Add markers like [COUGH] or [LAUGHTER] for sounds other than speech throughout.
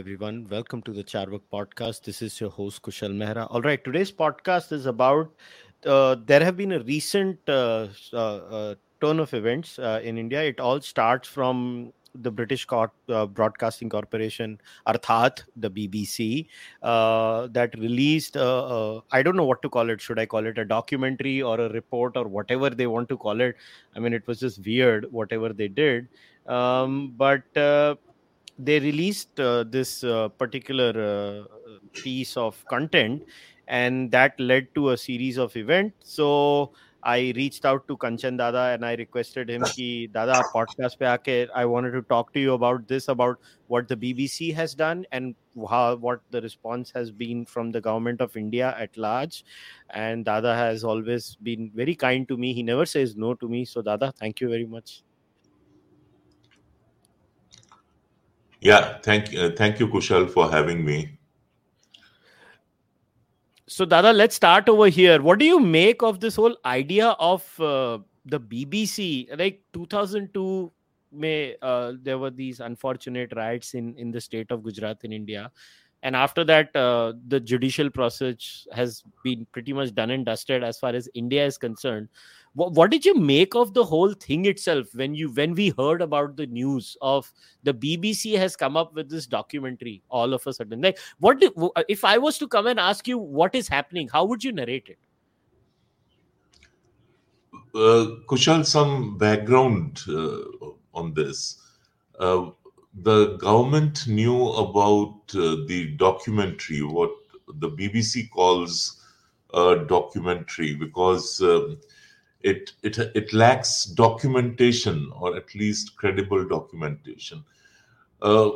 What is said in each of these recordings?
everyone. Welcome to the Charvak podcast. This is your host Kushal Mehra. All right, today's podcast is about uh, there have been a recent uh, uh, uh turn of events uh, in India. It all starts from the British uh, Broadcasting Corporation, Arthat, the BBC, that released, I don't know what to call it. Should I call it a documentary or a report or whatever they want to call it? I mean, it was just weird, whatever they did. Um, but they released uh, this particular piece of content, and that led to a series of events. So, I reached out to Kanchan Dada and I requested him ki Dada podcast pe aake I wanted to talk to you about this about what the BBC has done and how what the response has been from the government of India at large. And Dada has always been very kind to me. He never says no to me. So Dada thank you very much yeah thank uh, thank you Kushal for having me so, Dada, let's start over here. What do you make of this whole idea of uh, the BBC? Like 2002, May uh, there were these unfortunate riots in in the state of Gujarat in India, and after that, uh, the judicial process has been pretty much done and dusted as far as India is concerned what, what did you make of the whole thing itself when you when we heard about the news of the bbc has come up with this documentary all of a sudden? Like what did, if i was to come and ask you what is happening how would you narrate it? Uh, kushal some background uh, on this. Uh, the government knew about uh, the documentary what the bbc calls a documentary because um, it it it lacks documentation or at least credible documentation. Uh,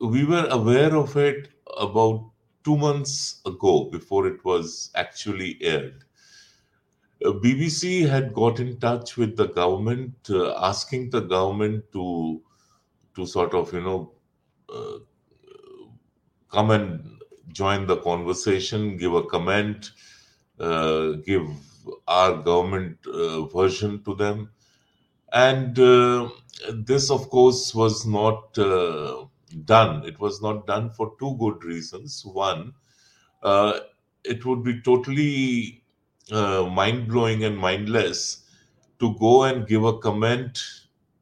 we were aware of it about two months ago before it was actually aired. Uh, BBC had got in touch with the government, uh, asking the government to to sort of you know uh, come and join the conversation, give a comment, uh, give our government uh, version to them. And uh, this, of course, was not uh, done. It was not done for two good reasons. One, it would be totally mind blowing and mindless to go and give a comment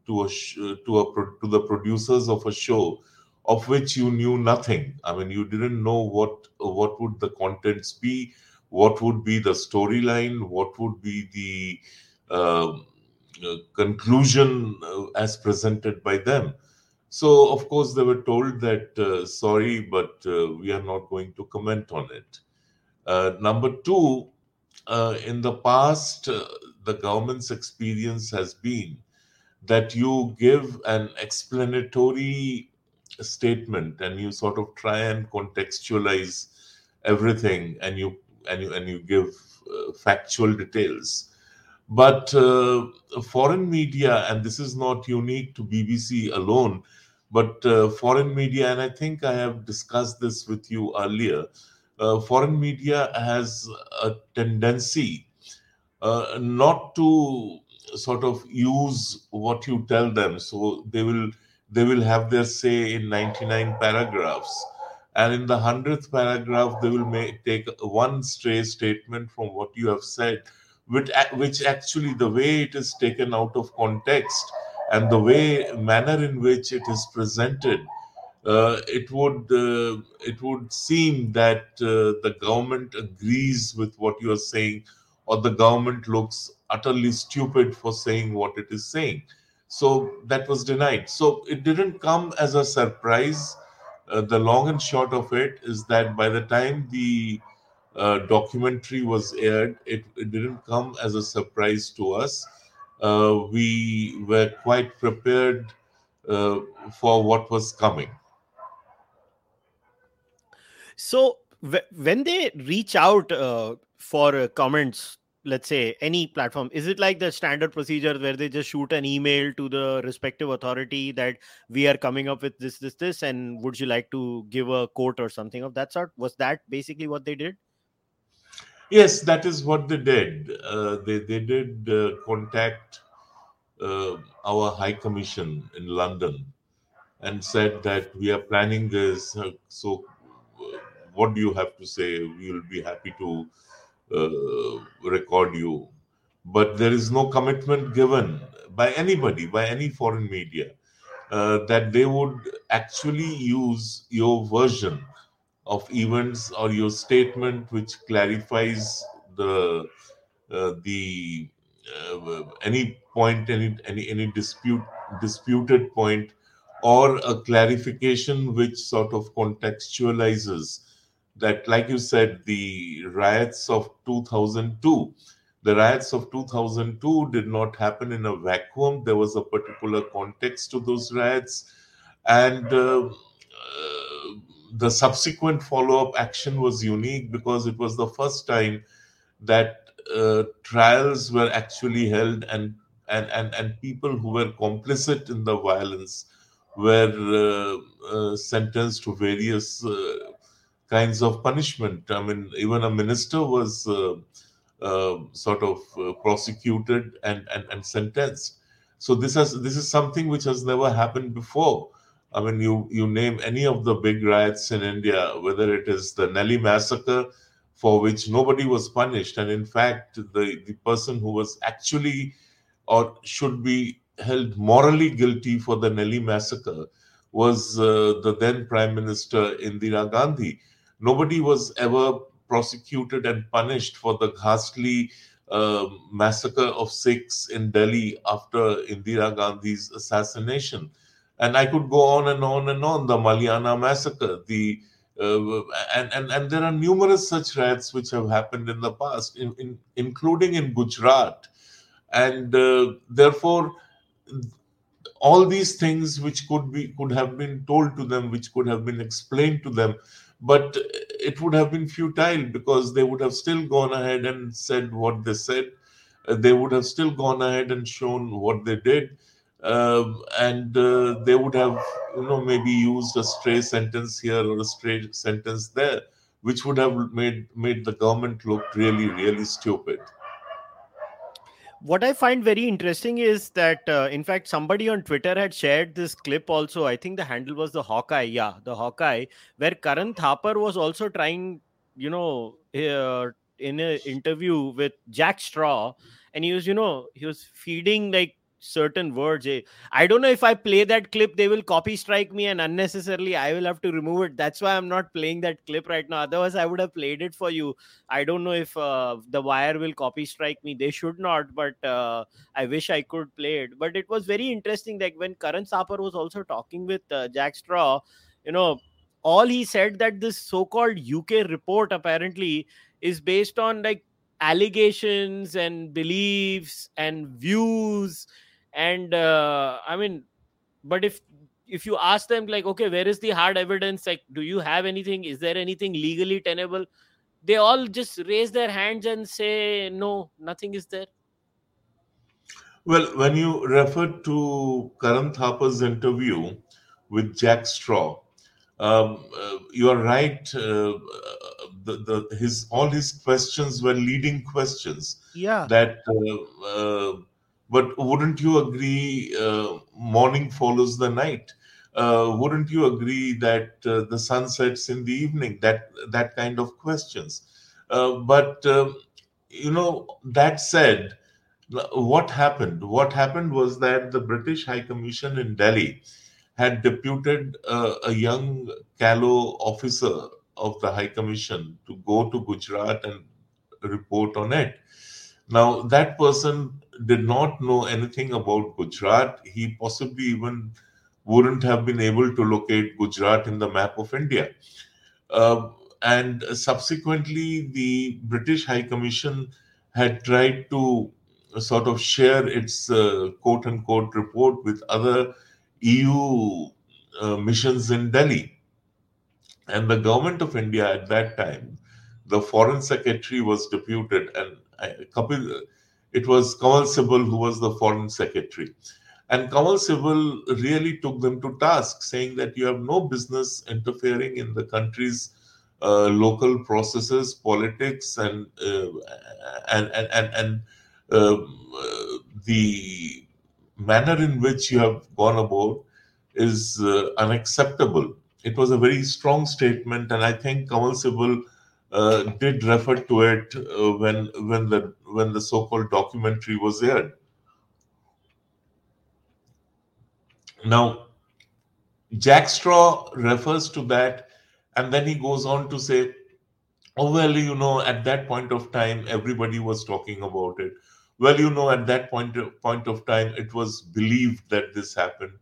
to a sh- to a pro- to the producers of a show of which you knew nothing i mean you didn't know what what would the contents be what would be the storyline, what would be the uh, uh, conclusion uh, as presented by them. So, of course, they were told that, uh, sorry, but uh, we are not going to comment on it. Uh, number two, in the past, the government's experience has been that you give an explanatory statement and you sort of try and contextualize everything and you and you and you give uh, factual details. But uh, foreign media and this is not unique to bbc alone but uh, foreign media and i think i have discussed this with you earlier uh, foreign media has a tendency uh, not to sort of use what you tell them. So they will they will have their say in 99 paragraphs and in the 100th paragraph they will make, take one stray statement from what you have said which, which actually the way it is taken out of context and the way manner in which it is presented uh, it would uh, it would seem that uh, the government agrees with what you are saying or the government looks utterly stupid for saying what it is saying. So that was denied. So it didn't come as a surprise uh, the long and short of it is that by the time the uh, documentary was aired, it, it, didn't come as a surprise to us. Uh, we were quite prepared uh, for what was coming. So, w- when they reach out uh, for comments let's say any platform is it like the standard procedure where they just shoot an email to the respective authority that we are coming up with this this this and would you like to give a quote or something of that sort was that basically what they did yes that is what they did uh, they, they did uh, contact uh, our high commission in london and said that we are planning this. Uh, so, uh, what do you have to say? We will be happy to record you. But there is no commitment given by anybody, by any foreign media, uh, that they would actually use your version of events or your statement which clarifies the uh, the uh, any point any any any dispute disputed point or a clarification which sort of contextualizes that like you said the riots of 2002 the riots of 2002 did not happen in a vacuum. There was a particular context to those riots. And uh, uh, the subsequent follow-up action was unique because it was the first time that uh, trials were actually held and, and and and people who were complicit in the violence were uh, uh, sentenced to various uh, kinds of punishment. I mean even a minister was uh, uh, sort of prosecuted and, and and sentenced. So this has this is something which has never happened before. I mean, you you name any of the big riots in India, whether it is the Nellie massacre, for which nobody was punished, and in fact, the the person who was actually or should be held morally guilty for the Nellie massacre was uh, the then Prime Minister Indira Gandhi. Nobody was ever prosecuted and punished for the ghastly uh, massacre of Sikhs in Delhi after Indira Gandhi's assassination and I could go on and on and on. The Maliana massacre, the uh, and, and and there are numerous such riots which have happened in the past, in, in, including in Gujarat, and uh, therefore all these things which could be could have been told to them, which could have been explained to them, but it would have been futile because they would have still gone ahead and said what they said. Uh, they would have still gone ahead and shown what they did um, and uh, they would have you know maybe used a stray sentence here or a stray sentence there which would have made made the government look really really stupid what i find very interesting is that uh, in fact somebody on twitter had shared this clip also. I think the handle was the hawkeye. Yeah the hawkeye where karan thapar was also trying you know uh, in an interview with jack straw and he was you know he was feeding like certain words. Eh? I don't know if I play that clip, they will copy strike me, and unnecessarily I will have to remove it. That's why I'm not playing that clip right now. Otherwise, I would have played it for you. I don't know if uh, the wire will copy strike me. They should not, but uh, I wish I could play it. But it was very interesting. Like when Karan Thapar was also talking with uh, Jack Straw, you know, all he said that this so-called UK report apparently is based on like allegations and beliefs and views and uh, i mean but if if you ask them like okay where is the hard evidence? Like do you have anything? Is there anything legally tenable? They all just raise their hands and say no nothing is there. Well when you refer to karan thapar's interview with jack straw um, uh, you are right uh, the, the his all his questions were leading questions yeah. that uh, uh but wouldn't you agree uh, morning follows the night? Uh, wouldn't you agree that uh, the sun sets in the evening? That that kind of questions. Uh, but um, you know, that said, what happened? What happened was that the British High Commission in Delhi had deputed uh, a young callow officer of the High Commission to go to Gujarat and report on it. Now, that person did not know anything about Gujarat. He possibly even wouldn't have been able to locate Gujarat in the map of India. Uh, and subsequently, the British High Commission had tried to sort of share its uh, quote unquote report with other EU uh, missions in Delhi. And the government of India at that time, the foreign secretary was deputed, and Kapil, it was Kanwal Sibal who was the foreign secretary. And Kanwal Sibal really took them to task, saying that you have no business interfering in the country's uh, local processes, politics, and uh, and and and, and um, uh, the manner in which you have gone about is uh, unacceptable. It was a very strong statement, and I think Kamal Sibal uh, did refer to it uh, when when the when the so-called documentary was aired. Now, Jack Straw refers to that, and then he goes on to say, "Oh well, you know, at that point of time, everybody was talking about it. Well, you know, at that point of, point of time, it was believed that this happened.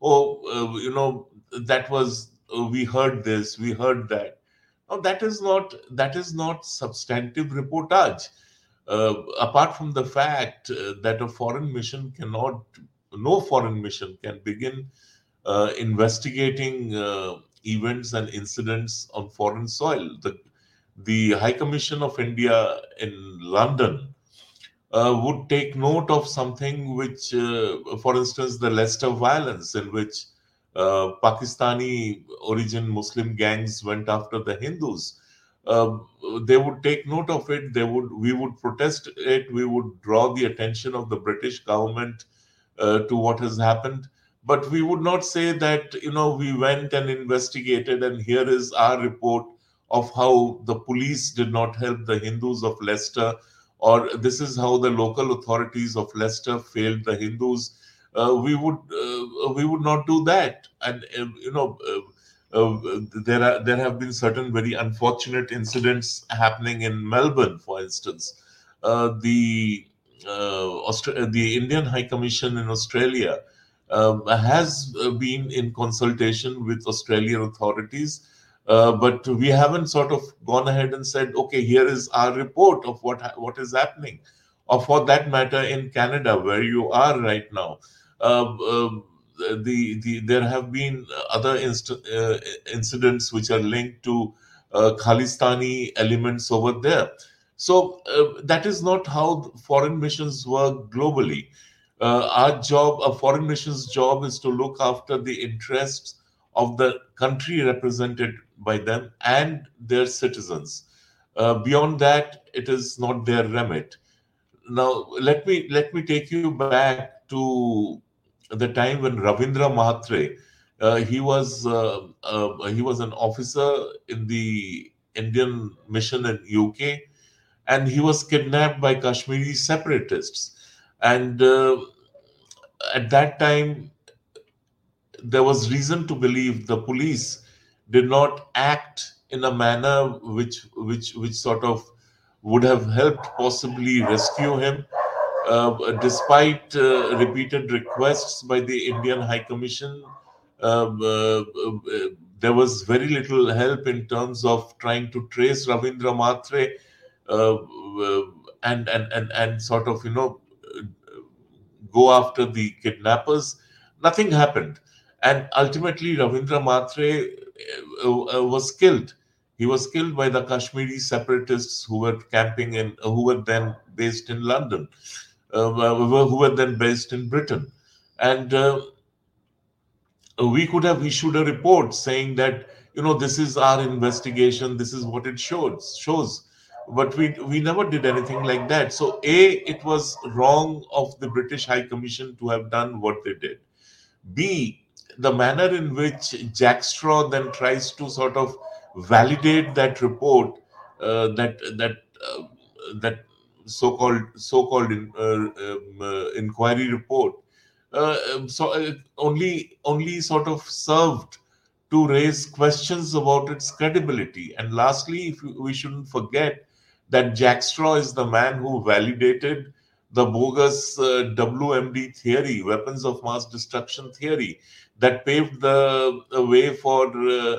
Oh, uh, you know, that was uh, we heard this, we heard that." Now, that is not that is not substantive reportage. Uh, apart from the fact uh, that a foreign mission cannot, no foreign mission can begin uh, investigating events and incidents on foreign soil. The, the High Commission of India in London uh, would take note of something which, uh, for instance, the Leicester violence, in which uh, Pakistani origin Muslim gangs went after the Hindus. Uh, they would take note of it. They would. We would protest it. We would draw the attention of the British government uh, to what has happened. But we would not say that you know we went and investigated, and here is our report of how the police did not help the Hindus of Leicester, or this is how the local authorities of Leicester failed the Hindus uh, we would uh, we would not do that. And uh, you know, there are there have been certain very unfortunate incidents happening in Melbourne, for instance. the Austra- the Indian High Commission in Australia um, has been in consultation with Australian authorities. Uh, but we haven't sort of gone ahead and said, okay, here is our report of what what is happening, or for that matter, in Canada, where you are right now. Um, um, the, the there have been other inst- uh, incidents which are linked to uh, Khalistani elements over there. So uh, that is not how foreign missions work globally. Uh, our job, a foreign missions job, is to look after the interests of the country represented by them and their citizens. Uh, beyond that, it is not their remit. Now, let me let me take you back to the time when Ravindra Mhatre, uh, he was uh, uh, he was an officer in the Indian mission in UK, and he was kidnapped by Kashmiri separatists. And uh, at that time, there was reason to believe the police did not act in a manner which which which sort of would have helped possibly rescue him despite uh, repeated requests by the Indian High Commission, um, uh, there was very little help in terms of trying to trace Ravindra Mhatre and, and, and, and sort of, you know, go after the kidnappers. Nothing happened. And ultimately, Ravindra Mhatre was killed. He was killed by the Kashmiri separatists who were camping in, who were then based in London. Uh, who were then based in Britain. And uh, we could have issued a report saying that, you know, this is our investigation, this is what it shows. shows. But we, we never did anything like that. So, A, it was wrong of the British High Commission to have done what they did. B, the manner in which Jack Straw then tries to sort of validate that report, uh, that that uh, that so-called so-called in, uh, um, uh, inquiry report uh, um, so only only sort of served to raise questions about its credibility. And lastly if we shouldn't forget that jack straw is the man who validated the bogus uh, WMD theory, weapons of mass destruction theory, that paved the, way for uh,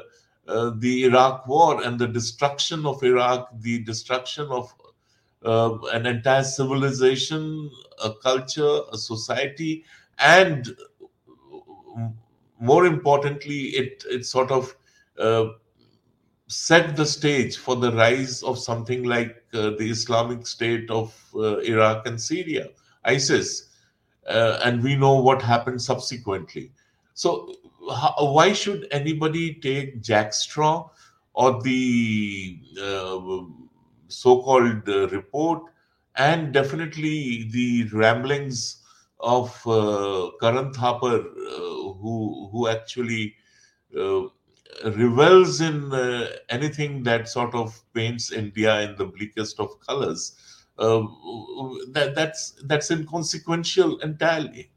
uh, the Iraq war and the destruction of Iraq, the destruction of uh, an entire civilization, a culture, a society, and more importantly, it it sort of uh, set the stage for the rise of something like uh, the Islamic State of uh, Iraq and Syria, ISIS, uh, and we know what happened subsequently. So, how, why should anybody take Jack Straw or the uh, so called uh, report and definitely the ramblings of uh, Karan Thapar, uh, who who actually uh, revels in uh, anything that sort of paints India in the bleakest of colors. Uh, that that's that's inconsequential entirely.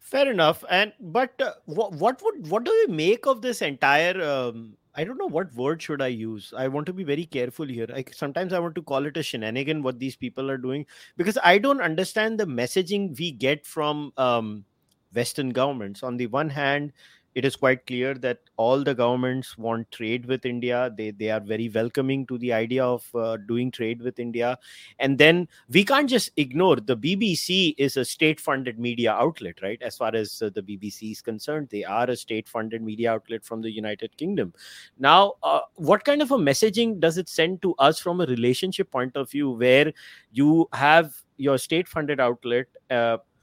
Fair enough. And but what what would what do we make of this entire? Um, I don't know what word should I use. I want to be very careful here. I, sometimes I want to call it a shenanigan what these people are doing because I don't understand the messaging we get from um, Western governments. On the one hand, it is quite clear that all the governments want trade with India. They they are very welcoming to the idea of uh, doing trade with India, and then we can't just ignore the BBC is a state-funded media outlet, right? As far as uh, the BBC is concerned, they are a state-funded media outlet from the United Kingdom. Now, uh, what kind of a messaging does it send to us from a relationship point of view, where you have your state-funded outlet?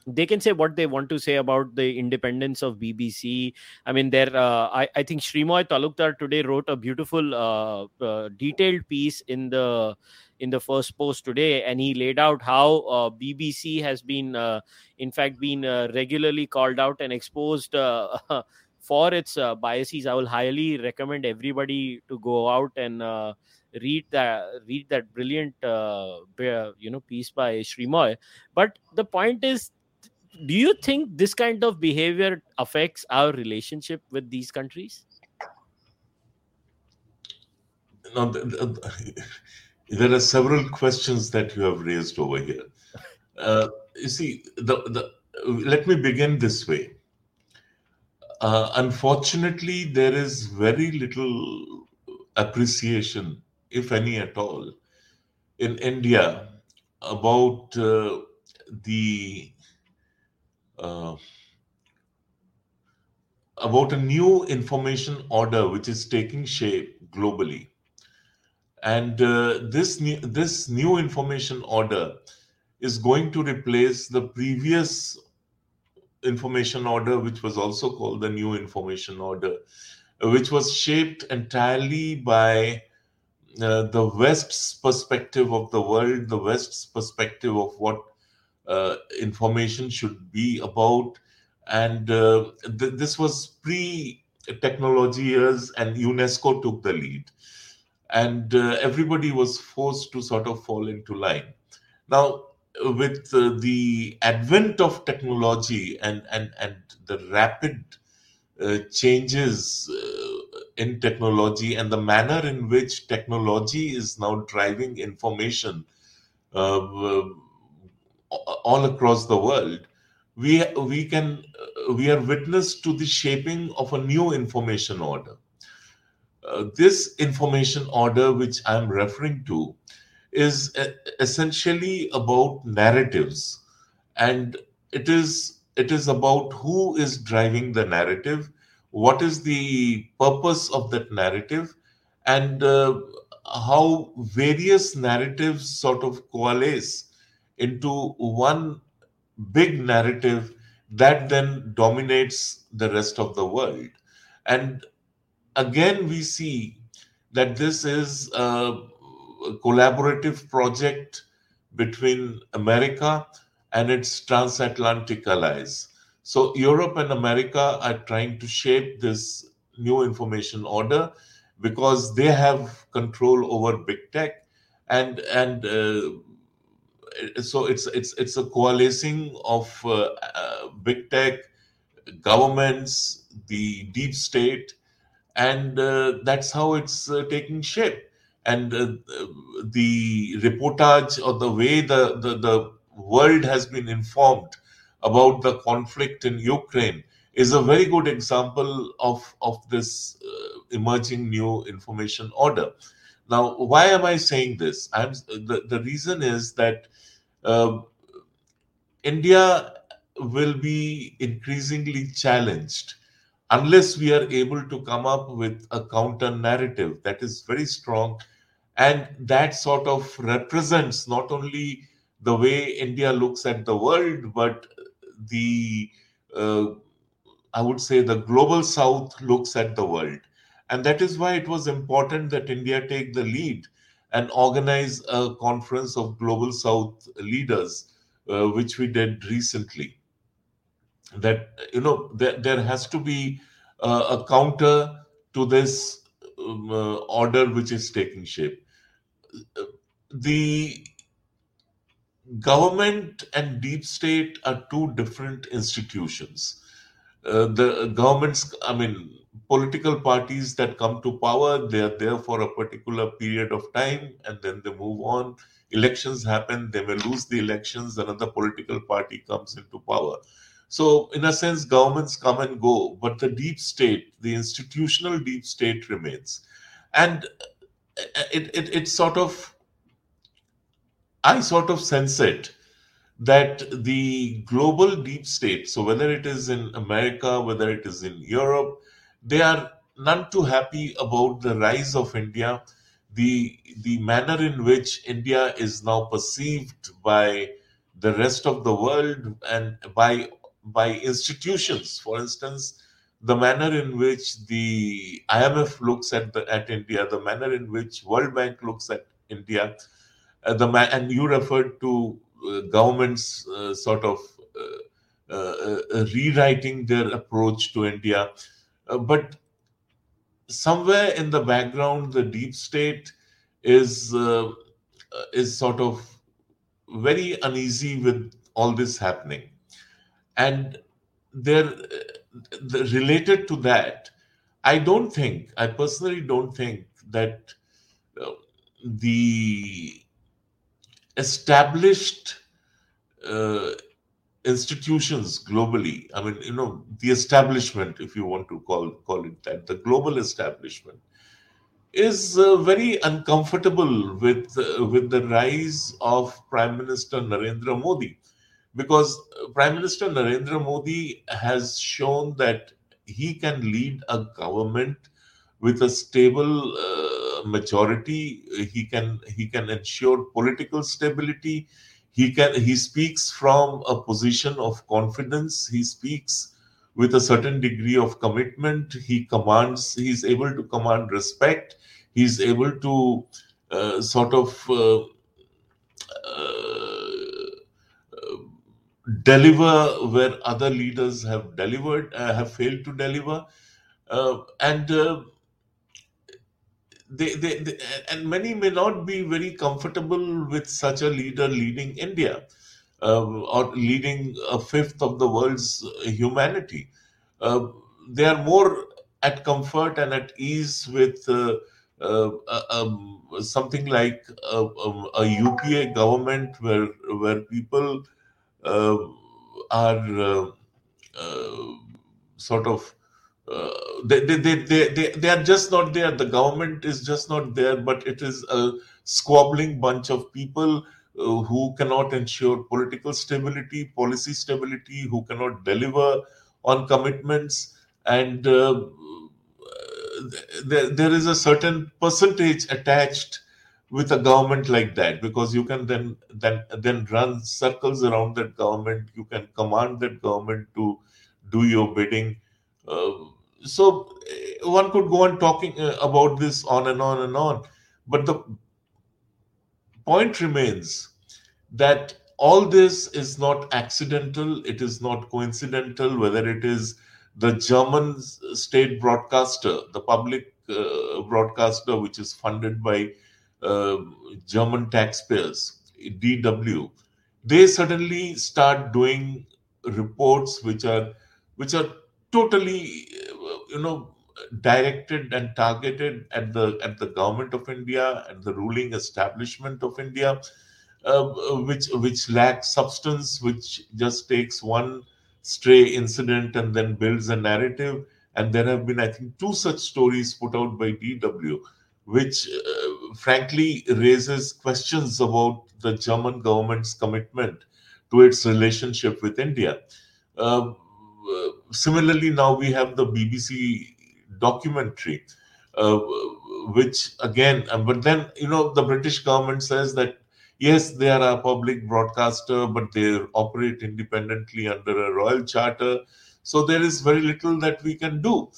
Uh, they can say what they want to say about the independence of BBC. I mean, there. Uh, I, I think Sreemoy Talukdar today wrote a beautiful, uh, uh, detailed piece in the in the Firstpost today, and he laid out how uh, BBC has been, uh, in fact, been uh, regularly called out and exposed. [LAUGHS] for its biases, I will highly recommend everybody to go out and read that read that brilliant you know piece by Sreemoy. But the point is do you think this kind of behavior affects our relationship with these countries? No, there are several questions that you have raised over here. Uh, you see, the, the, let me begin this way. Uh, unfortunately, there is very little appreciation, if any at all, in India about uh, the uh, about a new information order which is taking shape globally. And uh, this, new, this new information order is going to replace the previous information order, which was also called the new information order, which was shaped entirely by uh, the West's perspective of the world, the West's perspective of what information should be about. And uh, th- this was pre technology years, and UNESCO took the lead. And uh, everybody was forced to sort of fall into line. Now, with uh, the advent of technology and, and, and the rapid uh, changes uh, in technology and the manner in which technology is now driving information uh, all across the world, we we can we are witness to the shaping of a new information order. Uh, this information order, which I'm referring to, is essentially about narratives, and it is it is about who is driving the narrative, what is the purpose of that narrative, and uh, how various narratives sort of coalesce into one big narrative that then dominates the rest of the world. And again, we see that this is a collaborative project between America and its transatlantic allies. So, Europe and America are trying to shape this new information order because they have control over big tech and and uh, so it's it's it's a coalescing of uh, uh, big tech governments the deep state and uh, that's how it's uh, taking shape and uh, the reportage or the way the, the the world has been informed about the conflict in ukraine is a very good example of of this uh, emerging new information order now, why am I saying this? I'm the, the reason is that uh, India will be increasingly challenged unless we are able to come up with a counter narrative that is very strong and that sort of represents not only the way India looks at the world, but the uh, I would say the global south looks at the world. And that is why it was important that India take the lead and organize a conference of global south leaders uh, which we did recently. That you know there, there has to be uh, a counter to this um, uh, order which is taking shape. The government and deep state are two different institutions. Uh, the governments, I mean, political parties that come to power, they are there for a particular period of time and then they move on. Elections happen, they may lose the elections, another political party comes into power. So, in a sense, governments come and go, but the deep state, the institutional deep state remains. And uh, it, it, it sort of, I sort of sense it that the global deep state, so whether it is in America, whether it is in Europe, they are none too happy about the rise of India, the the manner in which India is now perceived by the rest of the world and by by institutions. For instance, the manner in which the IMF looks at the, at India, the manner in which World Bank looks at India, uh, the and you referred to uh, governments uh, sort of uh, uh, uh, rewriting their approach to India. But somewhere in the background, the deep state is is sort of very uneasy with all this happening. And there the, related to that i don't think i personally don't think that uh, the established uh, institutions globally i mean you know the establishment if you want to call call it that the global establishment is uh, very uncomfortable with uh, with the rise of prime minister narendra modi. Because uh, prime minister narendra modi has shown that he can lead a government with a stable uh, majority. He can he can ensure political stability he can he speaks from a position of confidence. He speaks with a certain degree of commitment. He commands he's able to command respect. He's able to uh, sort of uh, uh, deliver where other leaders have delivered uh, have failed to deliver. Uh, and uh, they, they, they, and many may not be very comfortable with such a leader leading India um, or leading a fifth of the world's humanity. Uh, they are more at comfort and at ease with uh, uh, uh um, something like a, um, a, UPA government where where people uh, are sort of uh, they, they, they, they, they are just not there. The government is just not there, but it is a squabbling bunch of people uh, who cannot ensure political stability, policy stability, who cannot deliver on commitments. And uh, there, there is a certain percentage attached with a government like that because you can then then then run circles around that government you can command that government to do your bidding uh, so uh, one could go on talking uh, about this on and on and on. But the point remains that all this is not accidental. It is not coincidental whether it is the german state broadcaster the public uh, broadcaster which is funded by uh, german taxpayers dw they suddenly start doing reports which are which are totally you know directed and targeted at the at the government of India and the ruling establishment of India, uh, which which lacks substance, which just takes one stray incident and then builds a narrative. And there have been, I think, two such stories put out by DW, which uh, frankly raises questions about the German government's commitment to its relationship with India. Uh, similarly, now we have the BBC documentary, uh, which again, but then you know the British government says that yes, they are a public broadcaster, but they operate independently under a royal charter. So there is very little that we can do.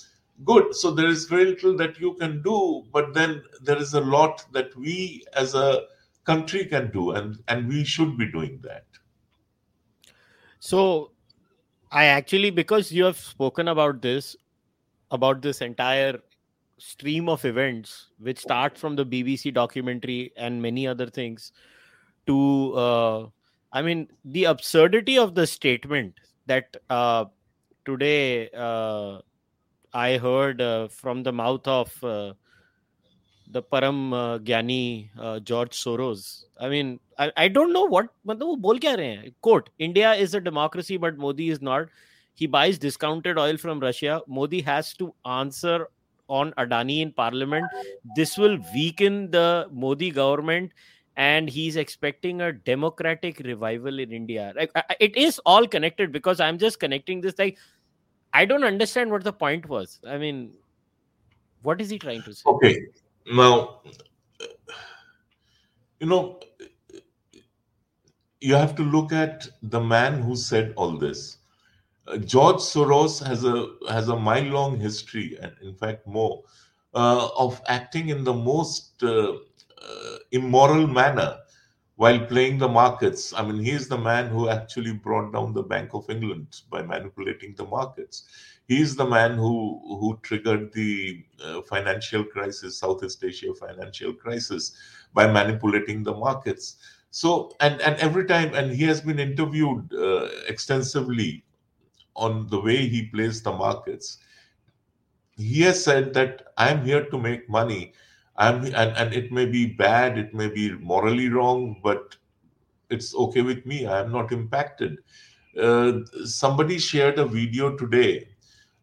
Good. So there is very little that you can do, but then there is a lot that we as a country can do, and and we should be doing that. So, I actually, because you have spoken about this, about this entire stream of events, which start from the BBC documentary and many other things, to, uh, I mean, the absurdity of the statement that uh, today uh, I heard uh, from the mouth of uh, the Param uh, Gyani uh, George Soros. I mean, I, I don't know what मतलब वो बोल क्या रहे हैं quote India is a democracy but Modi is not. He buys discounted oil from Russia. Modi has to answer on Adani in parliament. This will weaken the Modi government and he's expecting a democratic revival in India. Like it is all connected because I'm just connecting this. Like I don't understand what the point was. I mean, what is he trying to say? Okay, now you know you have to look at the man who said all this. Uh, George Soros has a has a mile long history, and in fact more, uh, of acting in the most uh, uh, immoral manner while playing the markets. I mean, he's the man who actually brought down the Bank of England by manipulating the markets. He's the man who who triggered the uh, financial crisis, Southeast Asia financial crisis, by manipulating the markets. So, and and every time, and he has been interviewed uh, extensively on the way he plays the markets. He has said that I'm here to make money I'm and, and it may be bad, it may be morally wrong, but it's okay with me. I am not impacted. Uh, somebody shared a video today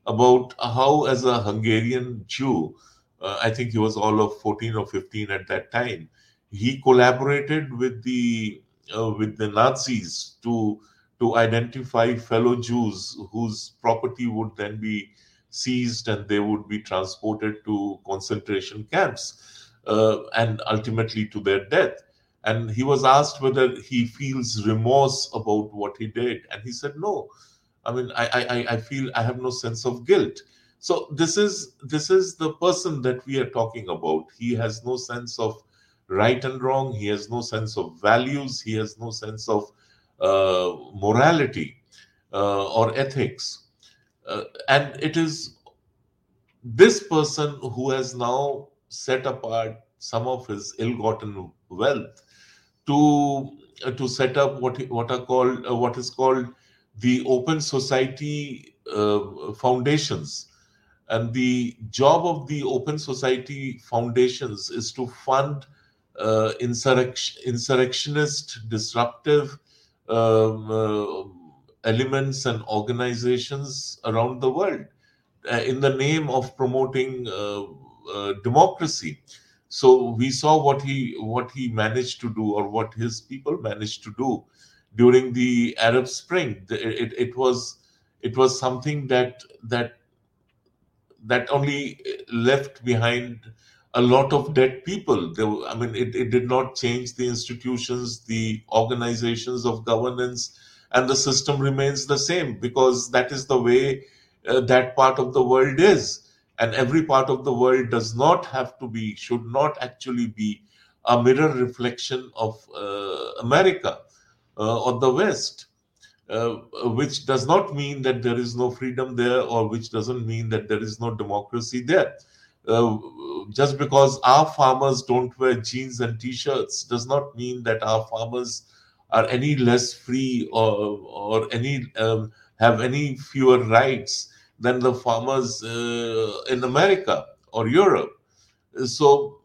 about how, as a Hungarian Jew, uh, I think he was all of 14 or 15 at that time, he collaborated with the uh, with the Nazis to to identify fellow Jews whose property would then be seized and they would be transported to concentration camps uh, and ultimately to their death. And he was asked whether he feels remorse about what he did. And he said, No. I mean, I, I, I feel I have no sense of guilt. So this is this is the person that we are talking about. He has no sense of right and wrong. He has no sense of values. He has no sense of uh, morality uh, or ethics uh, and it is this person who has now set apart some of his ill-gotten wealth to uh, to set up what what are called uh, what is called the open society uh, foundations. And the job of the open society foundations is to fund uh, insurrection, insurrectionist disruptive um, uh, elements and organizations around the world uh, in the name of promoting uh, uh, democracy so we saw what he what he managed to do or what his people managed to do during the arab spring it, it, it was it was something that that that only left behind a lot of dead people. There, I mean, it, it did not change the institutions, the organizations of governance, and the system remains the same because that is the way uh, that part of the world is. And every part of the world does not have to be should not actually be a mirror reflection of uh, america uh, or the west uh, which does not mean that there is no freedom there or which doesn't mean that there is no democracy there. Uh, just because our farmers don't wear jeans and t-shirts does not mean that our farmers are any less free or or any um, have any fewer rights than the farmers uh, in America or Europe. So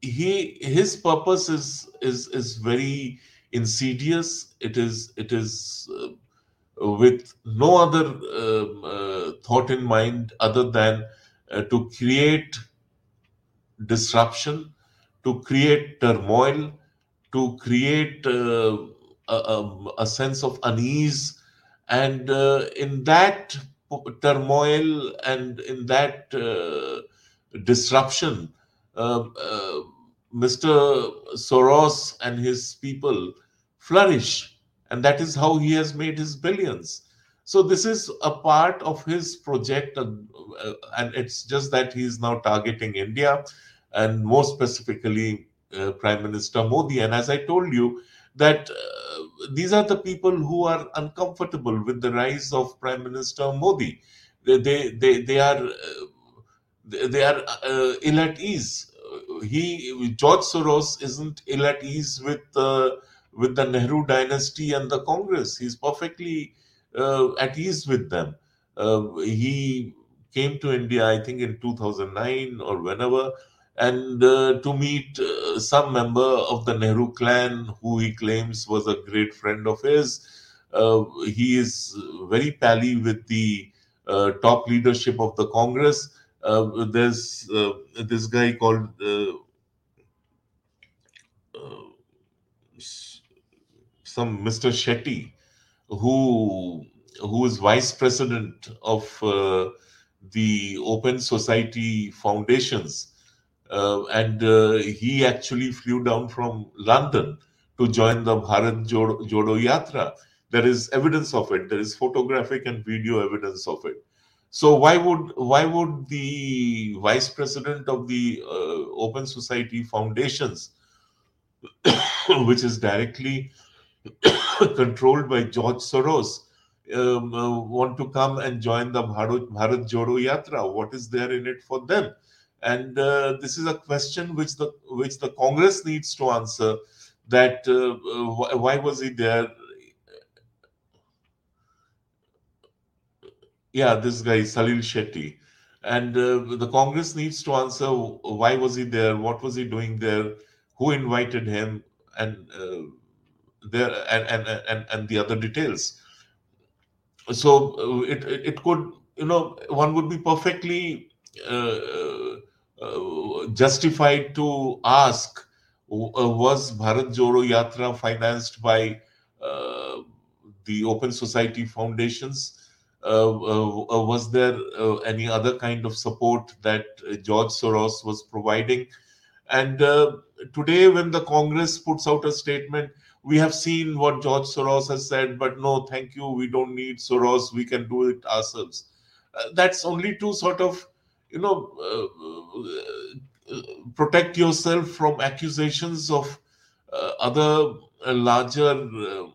he his purpose is is is very insidious. It is it is uh, with no other um, uh, thought in mind other than uh, to create disruption, to create turmoil, to create uh, a, a, sense of unease. And uh, in that turmoil and in that uh, disruption, um, uh, Mr. Soros and his people flourish. And that is how he has made his billions. So this is a part of his project, uh, and it's just that he's now targeting India, and more specifically uh, Prime Minister Modi. And as I told you, that uh, these are the people who are uncomfortable with the rise of Prime Minister Modi. They they they, they are uh, they are uh, ill at ease. He George Soros isn't ill at ease with with the Nehru dynasty and the Congress. He's perfectly at ease with them. He came to India, I think, in 2009 or whenever, and uh, to meet uh, some member of the Nehru clan who he claims was a great friend of his. Uh, he is very pally with the uh, top leadership of the Congress. Uh, there's uh, this guy called some Mr. Shetty, who who is vice president of the Open Society Foundations and uh, he actually flew down from London to join the Bharat Jodo, Jodo Yatra. There is evidence of it. There is photographic and video evidence of it. So why would why would the vice president of the uh, Open Society Foundations, [COUGHS] which is directly [COUGHS] controlled by George Soros, um, uh, want to come and join the Bharat, Bharat Jodo Yatra? What is there in it for them? And uh, this is a question which the which the congress needs to answer that uh, why was he there? Yeah this guy salil shetty. And uh, the congress needs to answer why was he there what was he doing there who invited him and uh, there and, and and and the other details. So uh, it it could you know one would be perfectly uh, Uh, justified to ask uh, was Bharat Jodo Yatra financed by uh, the Open Society Foundations? Uh, uh, was there any other kind of support that George Soros was providing? And today, when the Congress puts out a statement, we have seen what George Soros has said, but no, thank you, we don't need Soros, we can do it ourselves. Uh, that's only to sort of you know, uh, uh, uh, protect yourself from accusations of uh, other uh, larger uh,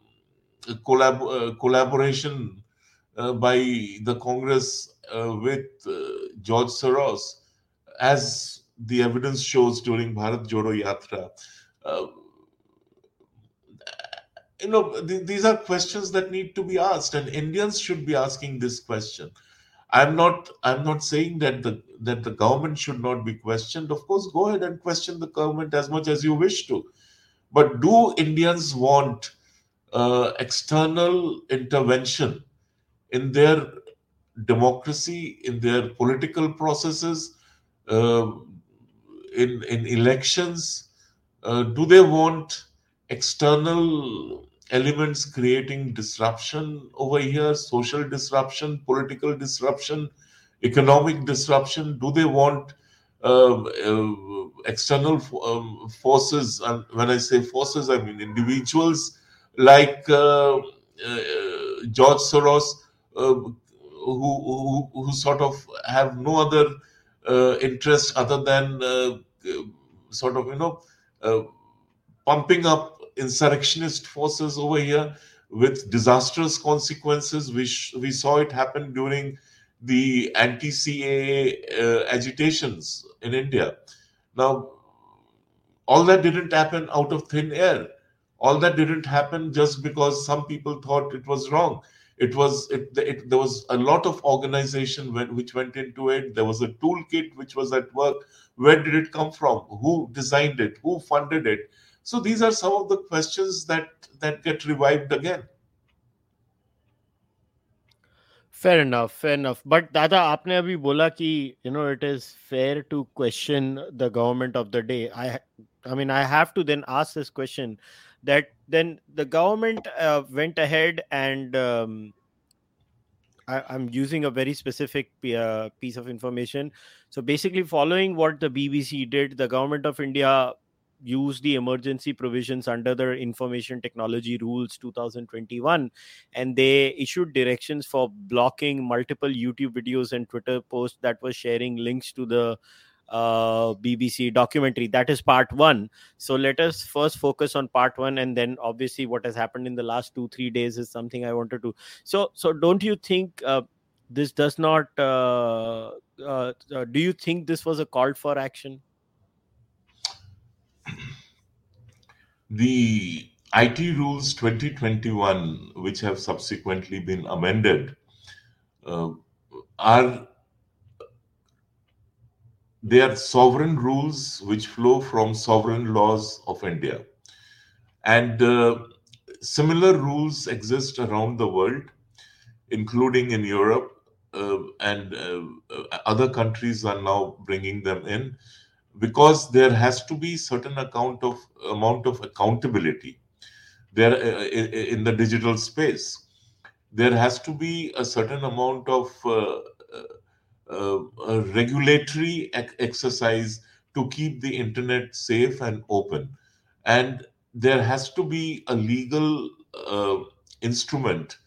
collab- collaboration by the Congress with George Soros, as the evidence shows during Bharat Jodo Yatra. you know, th- these are questions that need to be asked, and Indians should be asking this question i'm not i'm not saying that the that the government should not be questioned. Of course go ahead and question the government as much as you wish to. But do indians want uh, external intervention in their democracy in their political processes uh, in in elections? Uh, do they want external elements creating disruption over here social disruption political disruption economic disruption. Do they want uh, uh, external um, forces? And when i say forces i mean individuals like uh, uh george soros uh, who, who, who sort of have no other uh, interest other than sort of you know pumping up insurrectionist forces over here with disastrous consequences. We, sh- we saw it happen during the anti CAA uh, agitations in India. Now, all that didn't happen out of thin air. All that didn't happen just because some people thought it was wrong. It was it, it there was a lot of organization which went into it. There was a toolkit which was at work. Where did it come from? Who designed it? Who funded it? So these are some of the questions that that get revived again. Fair enough, fair enough. But Dada, आपने अभी बोला कि you know it is fair to question the government of the day. I I mean I have to then ask this question that then the government uh, went ahead and um, I, am using a very specific uh, piece of information. So basically, following what the BBC did, the government of India use the emergency provisions under the information technology rules 2021 and they issued directions for blocking multiple youtube videos and twitter posts that were sharing links to the uh, BBC documentary. That is part one. So let us first focus on part one, and then obviously what has happened in the last two three days is something I wanted to. So so don't you think uh, this does not? Uh, uh, uh do you think this was a call for action? The IT rules 2021, which have subsequently been amended, uh, are they are sovereign rules which flow from sovereign laws of India. And uh, similar rules exist around the world, including in Europe, uh, and uh, other countries are now bringing them in because there has to be certain account of amount of accountability there uh, in the digital space. There has to be a certain amount of uh, uh, regulatory exercise to keep the internet safe and open. And there has to be a legal uh, instrument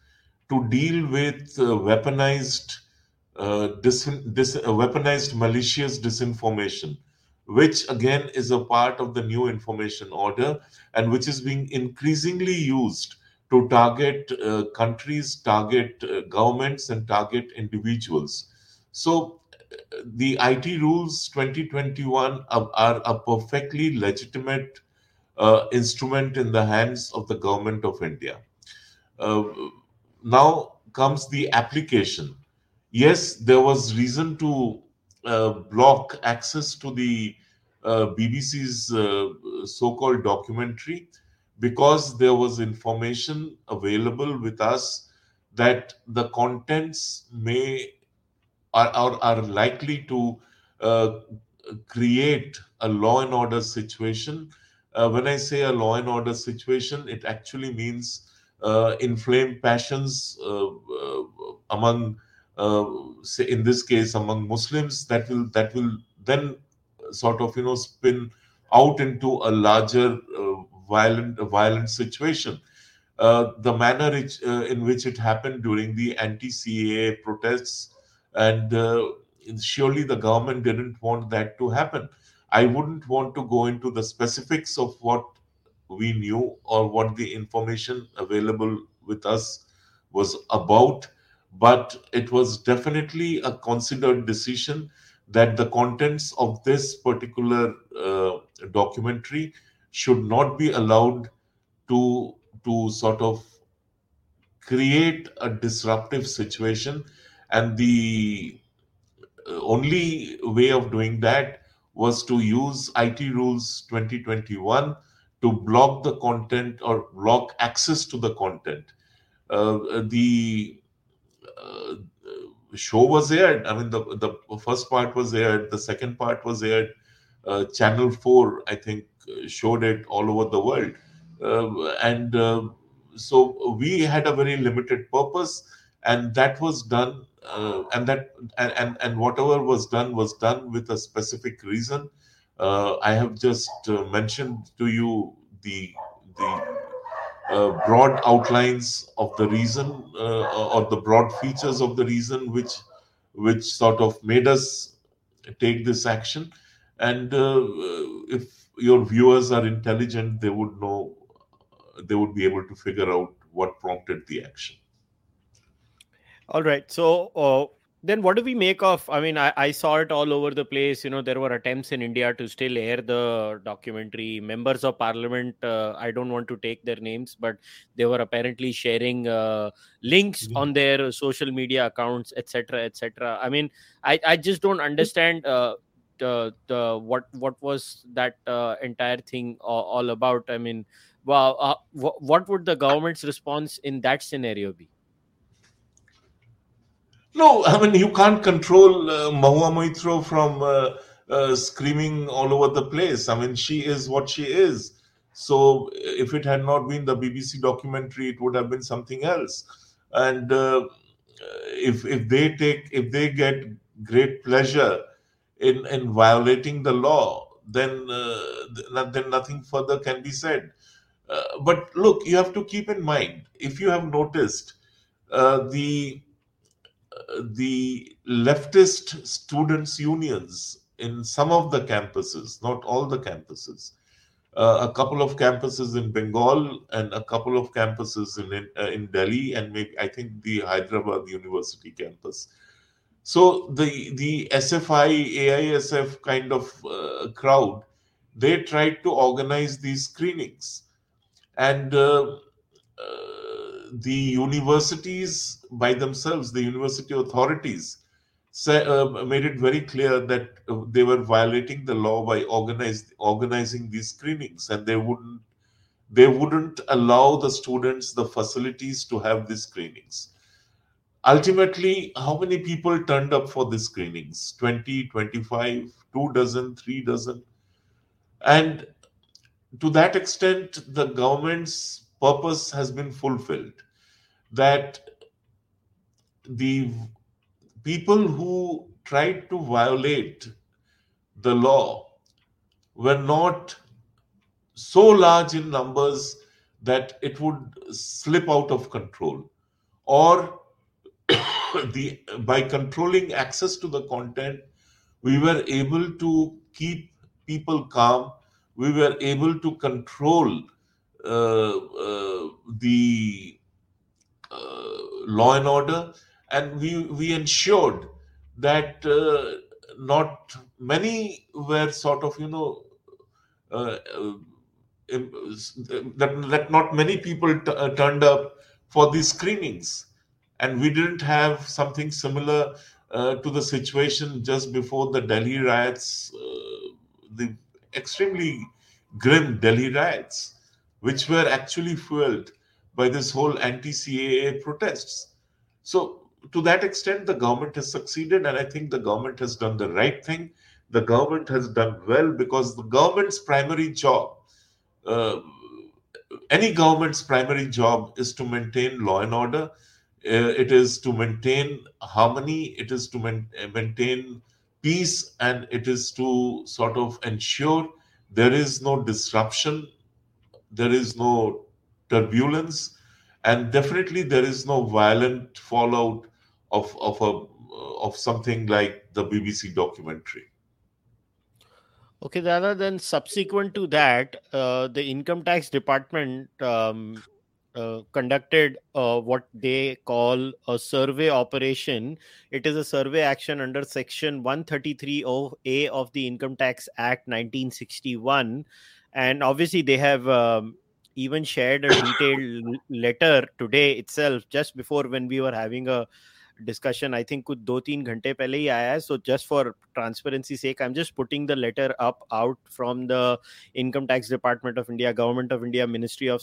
to deal with uh, weaponized uh, dis- dis- weaponized malicious disinformation which again is a part of the new information order and which is being increasingly used to target uh, countries, target uh, governments, and target individuals. So, uh, the IT rules 2021 are, are a perfectly legitimate uh, instrument in the hands of the government of India. Uh, now comes the application. Yes, there was reason to block access to the uh, BBC's uh, so-called documentary because there was information available with us that the contents may are, are, are likely to uh, create a law and order situation. Uh, when I say a law and order situation, it actually means uh, inflamed passions uh, among uh, say in this case among muslims that will that will then sort of you know spin out into a larger uh, violent violent situation uh, the manner uh, in which it happened during the anti-CAA protests, and uh, surely the government didn't want that to happen. I wouldn't want to go into the specifics of what we knew or what the information available with us was about but it was definitely a considered decision that the contents of this particular uh, documentary should not be allowed to to sort of create a disruptive situation and the uh, only way of doing that was to use IT rules 2021 to block the content or block access to the content. Uh, the uh, show was aired. I mean, the the first part was aired. The second part was aired. Uh, Channel Four, I think, showed it all over the world, uh, and uh, so we had a very limited purpose, and that was done. Uh, and that and, and and whatever was done was done with a specific reason. Uh, I have just mentioned to you the the uh, broad outlines of the reason uh, or the broad features of the reason which which sort of made us take this action. And uh, if your viewers are intelligent they would know they would be able to figure out what prompted the action. All right. So uh, then what do we make of i mean I, I, saw it all over the place you know there were attempts in india to still air the documentary. Members of parliament uh, i don't want to take their names but they were apparently sharing uh, links mm-hmm. on their social media accounts etc etc i mean i i just don't understand uh, the, the what what was that uh, entire thing all, about? I mean well, uh, what would the government's response in that scenario be no, I mean you can't control uh, Mahua Moitra from uh, uh, screaming all over the place. I mean she is what she is. So if it had not been the BBC documentary, it would have been something else. And uh, if if they take if they get great pleasure in in violating the law, then uh, then nothing further can be said. Uh, but look, you have to keep in mind if you have noticed uh, the the leftist students' unions in some of the campuses, not all the campuses. Uh, a couple of campuses in Bengal and a couple of campuses in in, uh, in Delhi and maybe I think the Hyderabad University campus. So the the SFI AISF kind of uh, crowd, they tried to organize these screenings, and uh, uh, the universities by themselves, the university authorities, say, uh, made it very clear that uh, they were violating the law by organized, organizing these screenings, and they wouldn't they wouldn't allow the students the facilities to have these screenings. Ultimately, how many people turned up for these screenings? 20, 25, two dozen, three dozen. And to that extent, the government's purpose has been fulfilled. That the people who tried to violate the law were not so large in numbers that it would slip out of control or [COUGHS] the by controlling access to the content we were able to keep people calm. We were able to control uh, uh, the law and order and we we ensured that uh, not many were sort of you know uh, uh, that, that not many people t- uh, turned up for these screenings. And we didn't have something similar uh, to the situation just before the delhi riots the extremely grim delhi riots which were actually fueled by this whole anti-caa protests so to that extent, the government has succeeded, and I think the government has done the right thing. The government has done well because the government's primary job, uh, any government's primary job, is to maintain law and order. Uh, it is to maintain harmony. It is to man- maintain peace, and it is to sort of ensure there is no disruption, there is no turbulence, and definitely there is no violent fallout of of a of something like the BBC documentary. Okay, Dada, then subsequent to that, uh, the income tax department um, uh, conducted uh, what they call a survey operation. It is a survey action under Section 133A of the Income Tax Act 1961. And obviously, they have um, even shared a detailed letter today itself, just before when we were having a discussion I think कुछ दो तीन घंटे पहले ही आया है so just for transparency sake I am just putting the letter up out from the Income Tax Department of India Government of India Ministry of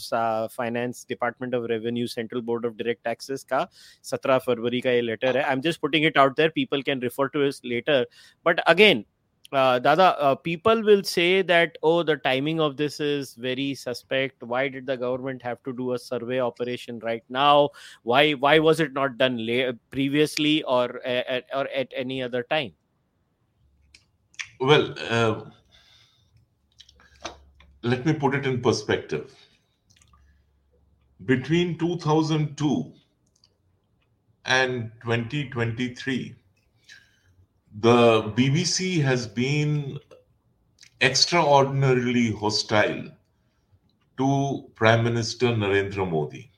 Finance Department of Revenue Central Board of Direct Taxes का सत्रह फरवरी का ये letter है। I am just putting it out there people can refer to this letter but again uh, Dada, uh, people will say that, oh, the timing of this is very suspect. Why did the government have to do a survey operation right now? Why why was it not done la- previously or at, or at any other time? Well, uh, let me put it in perspective. Between 2002 and 2023, the BBC has been extraordinarily hostile to Prime Minister Narendra Modi.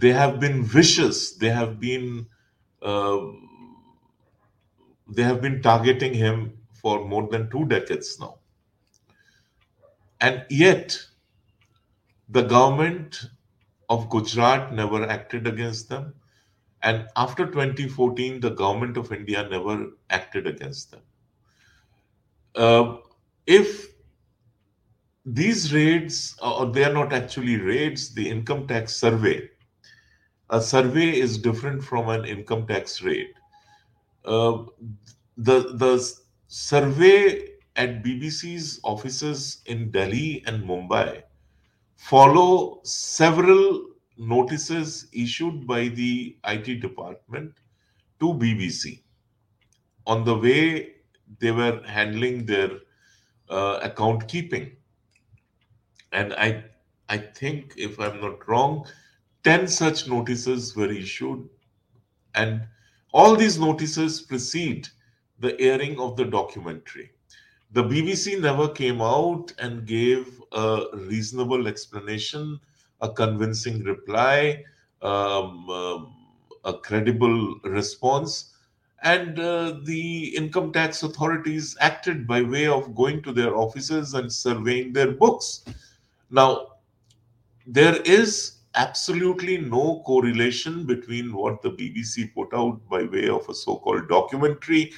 They have been vicious. They have been uh, they have been targeting him for more than two decades now, and yet the government of Gujarat never acted against them. And after 2014, the government of India never acted against them. Uh, if these raids, or they are not actually raids, the income tax survey, a survey is different from an income tax raid. Uh, the the survey at BBC's offices in Delhi and Mumbai follow several notices issued by the IT department to BBC on the way they were handling their uh, account keeping. And I, I think, if I'm not wrong, 10 such notices were issued, and all these notices precede the airing of the documentary. The BBC never came out and gave a reasonable explanation, a convincing reply, um, um, a credible response. And uh, the income tax authorities acted by way of going to their offices and surveying their books. Now, there is absolutely no correlation between what the BBC put out by way of a so called documentary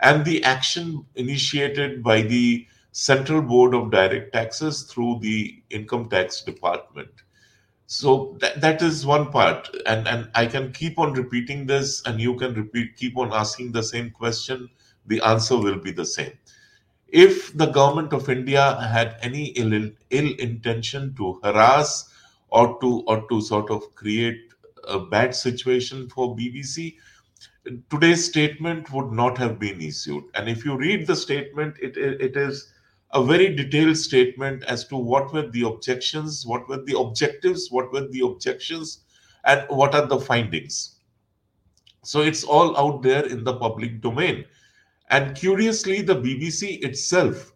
and the action initiated by the Central Board of Direct Taxes through the Income Tax Department. So that, that is one part, and, and I can keep on repeating this, and you can repeat, keep on asking the same question. The answer will be the same. If the government of India had any ill, ill intention to harass or to or to sort of create a bad situation for BBC, today's statement would not have been issued. And if you read the statement, it, it is a very detailed statement as to what were the objections, what were the objectives, what were the objections, and what are the findings. So it's all out there in the public domain. And curiously, the BBC itself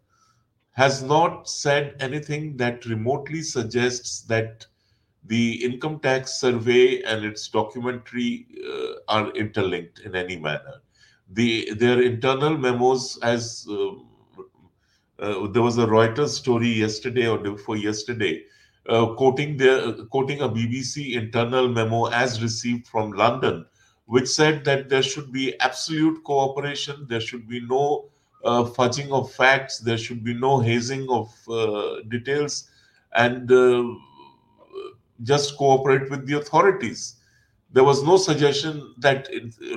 has not said anything that remotely suggests that the income tax survey and its documentary uh, are interlinked in any manner. The their internal memos, as uh, there was a Reuters story yesterday or before yesterday, uh, quoting their quoting a BBC internal memo as received from London, which said that there should be absolute cooperation, there should be no uh, fudging of facts, there should be no hazing of uh, details, and just cooperate with the authorities. There was no suggestion that,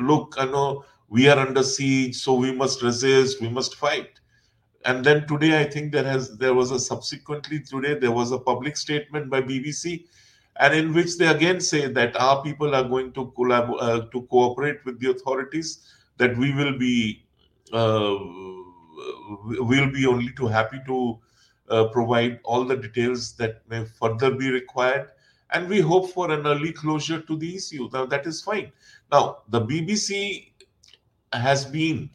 look, I know we are under siege, so we must resist, we must fight. And then today, I think there has there was a subsequently today there was a public statement by BBC, and in which they again say that our people are going to collab- uh, to cooperate with the authorities, that we will be uh, will be only too happy to uh, provide all the details that may further be required and we hope for an early closure to the issue. Now, that is fine. Now, the BBC has been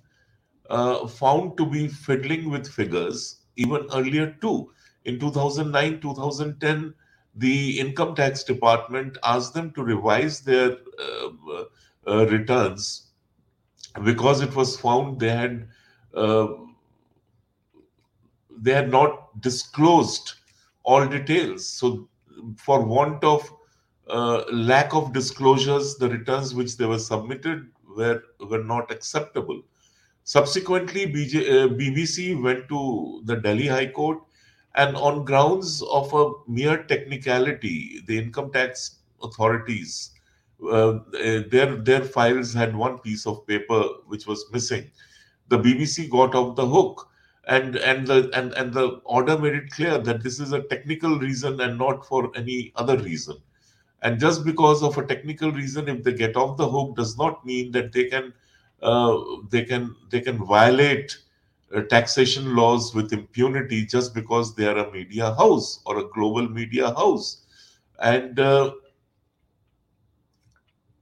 uh, found to be fiddling with figures even earlier too. In 2009, 2010, the income tax department asked them to revise their uh, uh, returns because it was found they had uh, they had not disclosed all details. So for want of uh, lack of disclosures, the returns which they were submitted were were not acceptable. Subsequently, BJ, uh, BBC went to the Delhi High Court, and on grounds of a mere technicality, the income tax authorities uh, their their files had one piece of paper which was missing. The BBC got off the hook and and the and, and the order made it clear that this is a technical reason and not for any other reason and just because of a technical reason if they get off the hook does not mean that they can they can they can violate uh, taxation laws with impunity just because they are a media house or a global media house. And uh,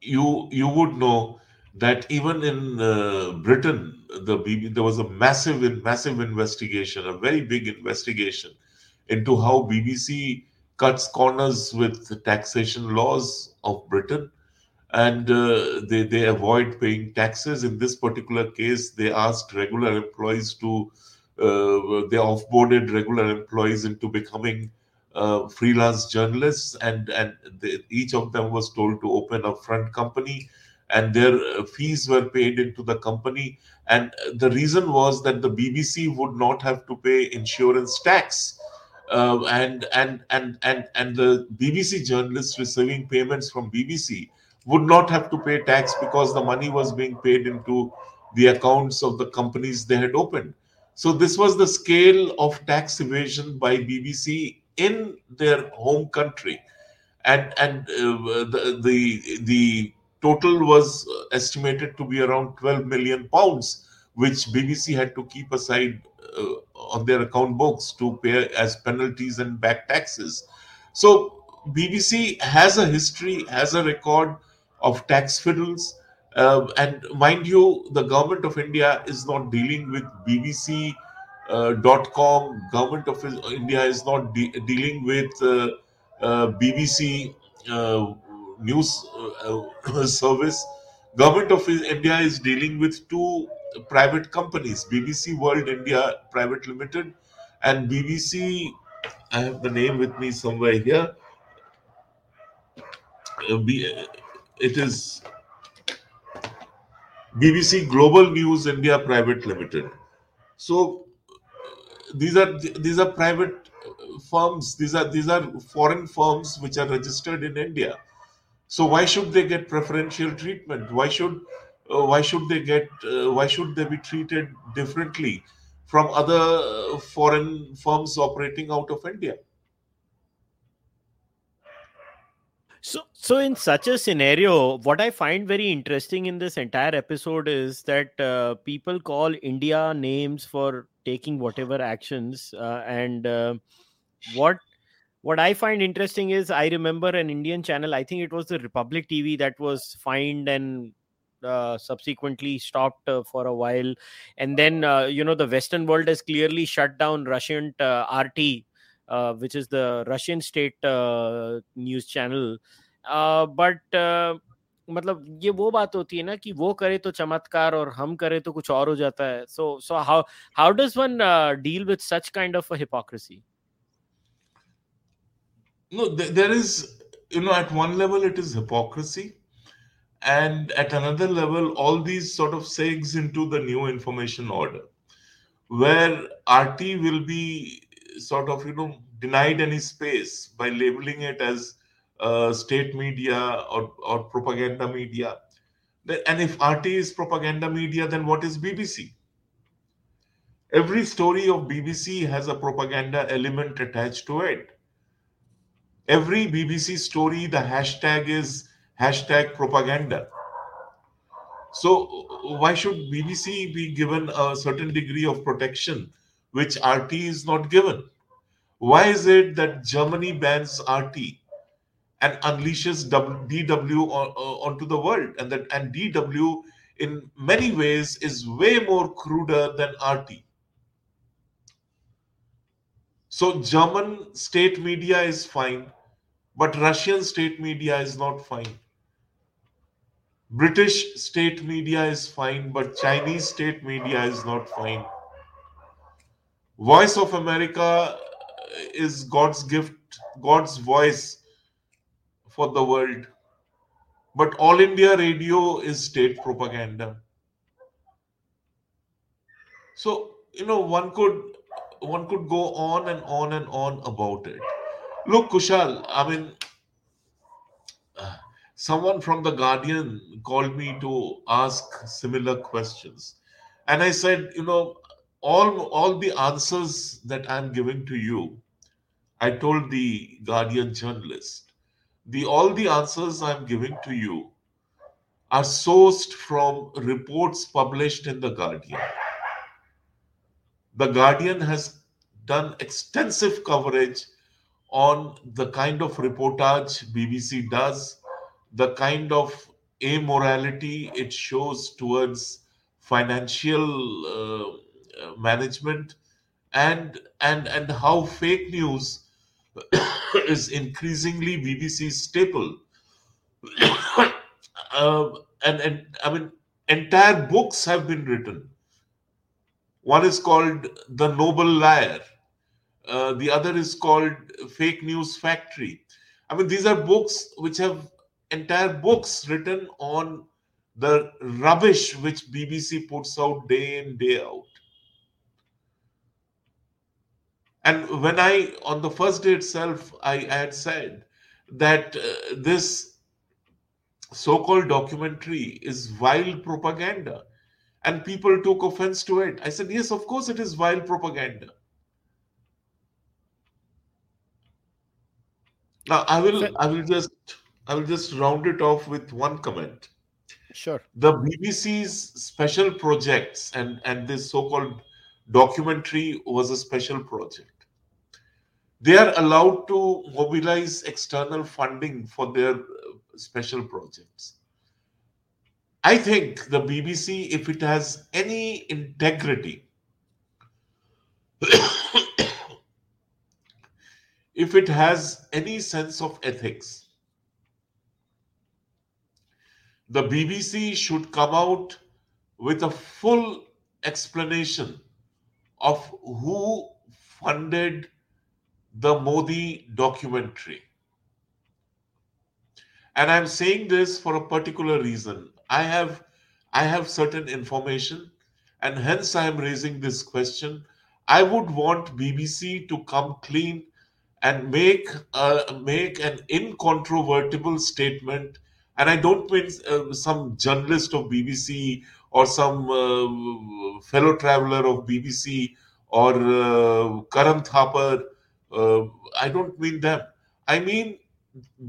you you would know that even in uh, Britain, the BB, there was a massive, massive investigation, a very big investigation into how BBC cuts corners with the taxation laws of Britain, and uh, they they avoid paying taxes. In this particular case, they asked regular employees to uh, they offboarded regular employees into becoming uh, freelance journalists, and and they, each of them was told to open a front company and their uh, fees were paid into the company. And the reason was that the BBC would not have to pay insurance tax. Uh, and and and and and the BBC journalists receiving payments from BBC would not have to pay tax because the money was being paid into the accounts of the companies they had opened. So this was the scale of tax evasion by BBC in their home country, and and uh, the the the total was estimated to be around 12 million pounds, which BBC had to keep aside uh, on their account books to pay as penalties and back taxes. So BBC has a history, has a record of tax fiddles, Uh, and mind you, the government of India is not dealing with BBC. Uh, dot com government of India is not de- dealing with uh, uh, BBC uh, news uh, [COUGHS] service. Government of India is dealing with two private companies, BBC World India Private Limited and BBC. I have the name with me somewhere here. Uh, it is BBC Global News India Private Limited. So these are these are private firms. These are these are foreign firms which are registered in India. So why should they get preferential treatment? Why should uh, why should they get uh, why should they be treated differently from other foreign firms operating out of India? So, so in such a scenario, what I find very interesting in this entire episode is that uh, people call India names for taking whatever actions, uh, and uh, what what I find interesting is I remember an Indian channel. I think it was the Republic TV that was fined and uh, subsequently stopped uh, for a while and then uh, you know the western world has clearly shut down russian uh, rt uh, which is the russian state uh, news channel but मतलब ये वो बात होती है ना कि वो करे तो चमत्कार और हम करे तो कुछ और हो जाता है so so how how does one deal with such kind of hypocrisy no there is you know at one level it is hypocrisy and at another level all these sort of segs into the new information order where rt will be sort of you know denied any space by labeling it as uh, state media or, or propaganda media. Then and if rt is propaganda media then what is bbc every story of bbc has a propaganda element attached to it. Every bbc story the hashtag is hashtag propaganda. So why should BBC be given a certain degree of protection which RT is not given? Why is it that Germany bans RT and unleashes DW uh, onto the world, and that and DW in many ways is way more cruder than RT? So German state media is fine, but Russian state media is not fine. British state media is fine, but Chinese state media is not fine. Voice of America is God's gift, God's voice for the world. But All India Radio is state propaganda. So, you know, one could one could go on and on and on about it. Look, Kushal, I mean, someone from the guardian called me to ask similar questions and i said you know all all the answers that i'm giving to you i told the guardian journalist. The all the answers i'm giving to you are sourced from reports published in the guardian. The guardian has done extensive coverage on the kind of reportage bbc does the kind of amorality it shows towards financial uh, management and and and how fake news [COUGHS] is increasingly BBC's staple. uh, [COUGHS] and and I mean, entire books have been written. One is called The Noble Liar. Uh, the other is called Fake News Factory. I mean, these are books which have entire books written on the rubbish which BBC puts out day in, day out. And when I, on the first day itself, I, I had said that uh, this so called documentary is vile propaganda. And people took offense to it. I said, yes, of course it is vile propaganda. Now I will I will just I will just round it off with one comment. Sure. The BBC's special projects and, and this so called documentary was a special project. They are allowed to mobilize external funding for their uh, special projects. I think the BBC, if it has any integrity, [COUGHS] if it has any sense of ethics, the BBC should come out with a full explanation of who funded the Modi documentary. And I'm saying this for a particular reason. I have I have certain information and hence I am raising this question. I would want BBC to come clean and make uh, make an incontrovertible statement and I don't mean uh, some journalist of BBC or some uh, fellow traveler of BBC or uh, Karan Thapar. Uh, I don't mean them. I mean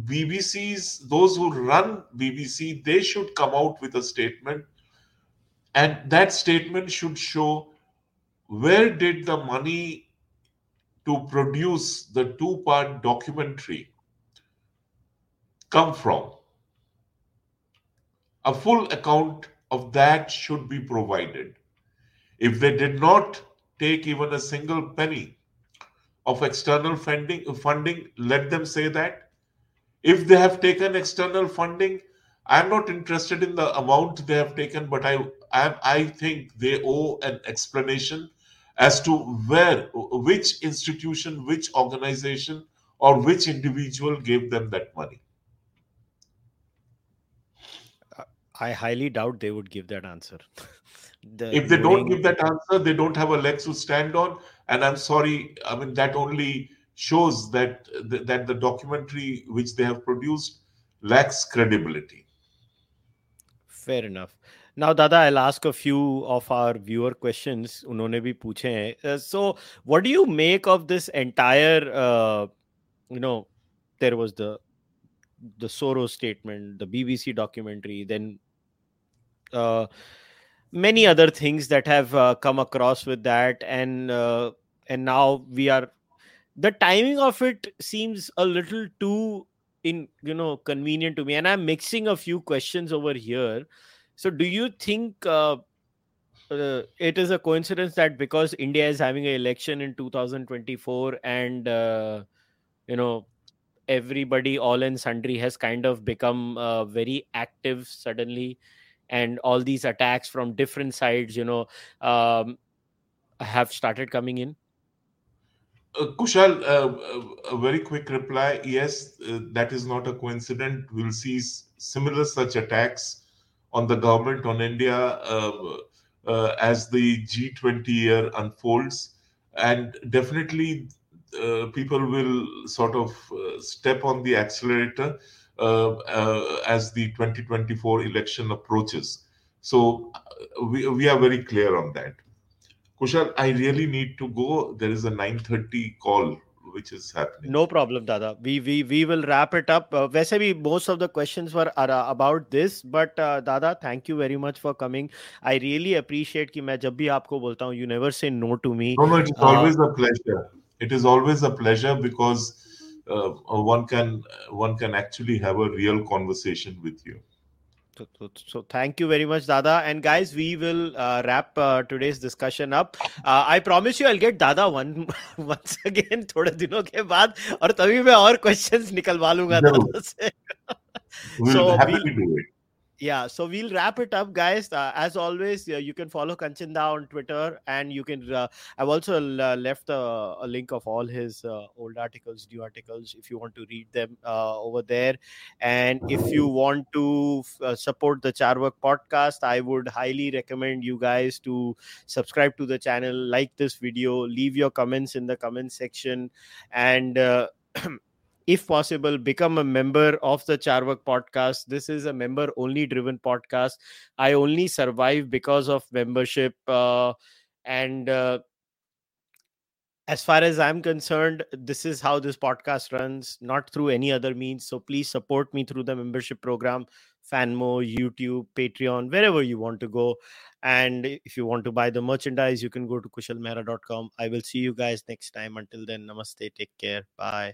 BBC's, those who run BBC, they should come out with a statement. And that statement should show where did the money to produce the two part documentary come from? A full account of that should be provided. If they did not take even a single penny of external funding, funding, let them say that. If they have taken external funding, I'm not interested in the amount they have taken, but I, I, I think they owe an explanation as to where, which institution, which organization, or which individual gave them that money. I highly doubt they would give that answer. [LAUGHS] the if they don't give that answer, they don't have a leg to stand on. And I'm sorry, I mean that only shows that that the documentary which they have produced lacks credibility. Fair enough. Now, Dada, I'll ask a few of our viewer questions. उन्होंने भी पूछे हैं. Uh, so, what do you make of this entire? Uh, you know, there was the the Soros statement, the BBC documentary, then uh, many other things that have uh, come across with that. And uh, and now we are the timing of it seems a little too in you know convenient to me. And i'm mixing a few questions over here. So do you think uh, uh, it is a coincidence that because india is having an election in 2024 and uh, you know everybody all and sundry has kind of become uh, very active suddenly and all these attacks from different sides you know um, have started coming in uh, Kushal, uh, a very quick reply. Yes, uh, that is not a coincidence. We'll see similar such attacks on the government, on India, uh, uh, as the G20 year unfolds. And definitely, uh, people will sort of step on the accelerator uh, uh, as the 2024 election approaches. So uh, we, we are very clear on that. Kushal, I really need to go. There is a 9:30 call which is happening. No problem, Dada. We we we will wrap it up. Uh, वैसे most of the questions were uh, about this, but uh, Dada, thank you very much for coming. I really appreciate कि मैं जब भी आपको बोलता हूँ, you never say no to me. No, no, it's always a pleasure. It is always a pleasure because uh, one can one can actually have a real conversation with you. So, so, so, thank you very much, Dada. And guys, we will uh, wrap uh, today's discussion up. Uh, I promise you, I'll get Dada one [LAUGHS] once again [LAUGHS] थोड़े दिनों के बाद और तभी मैं और questions निकलवा लूंगा दादा [LAUGHS] से. we'll so happy we'll, to do it yeah so we'll wrap it up guys. Uh, as always uh, you can follow Kanchan da on twitter and you can uh, i've also uh, left a, a, link of all his uh, old articles new articles if you want to read them uh, over there. And if you want to support the charvak podcast i would highly recommend you guys to subscribe to the channel like this video leave your comments in the comment section and [CLEARS THROAT] if possible, become a member of the Charvak podcast. This is a member only driven podcast. I only survive because of membership. Uh, and uh, as far as I'm concerned, this is how this podcast runs, not through any other means. So please support me through the membership program, Fanmo, YouTube, Patreon, wherever you want to go. And if you want to buy the merchandise, you can go to kushalmehra.com. I will see you guys next time. Until then, namaste. Take care. Bye.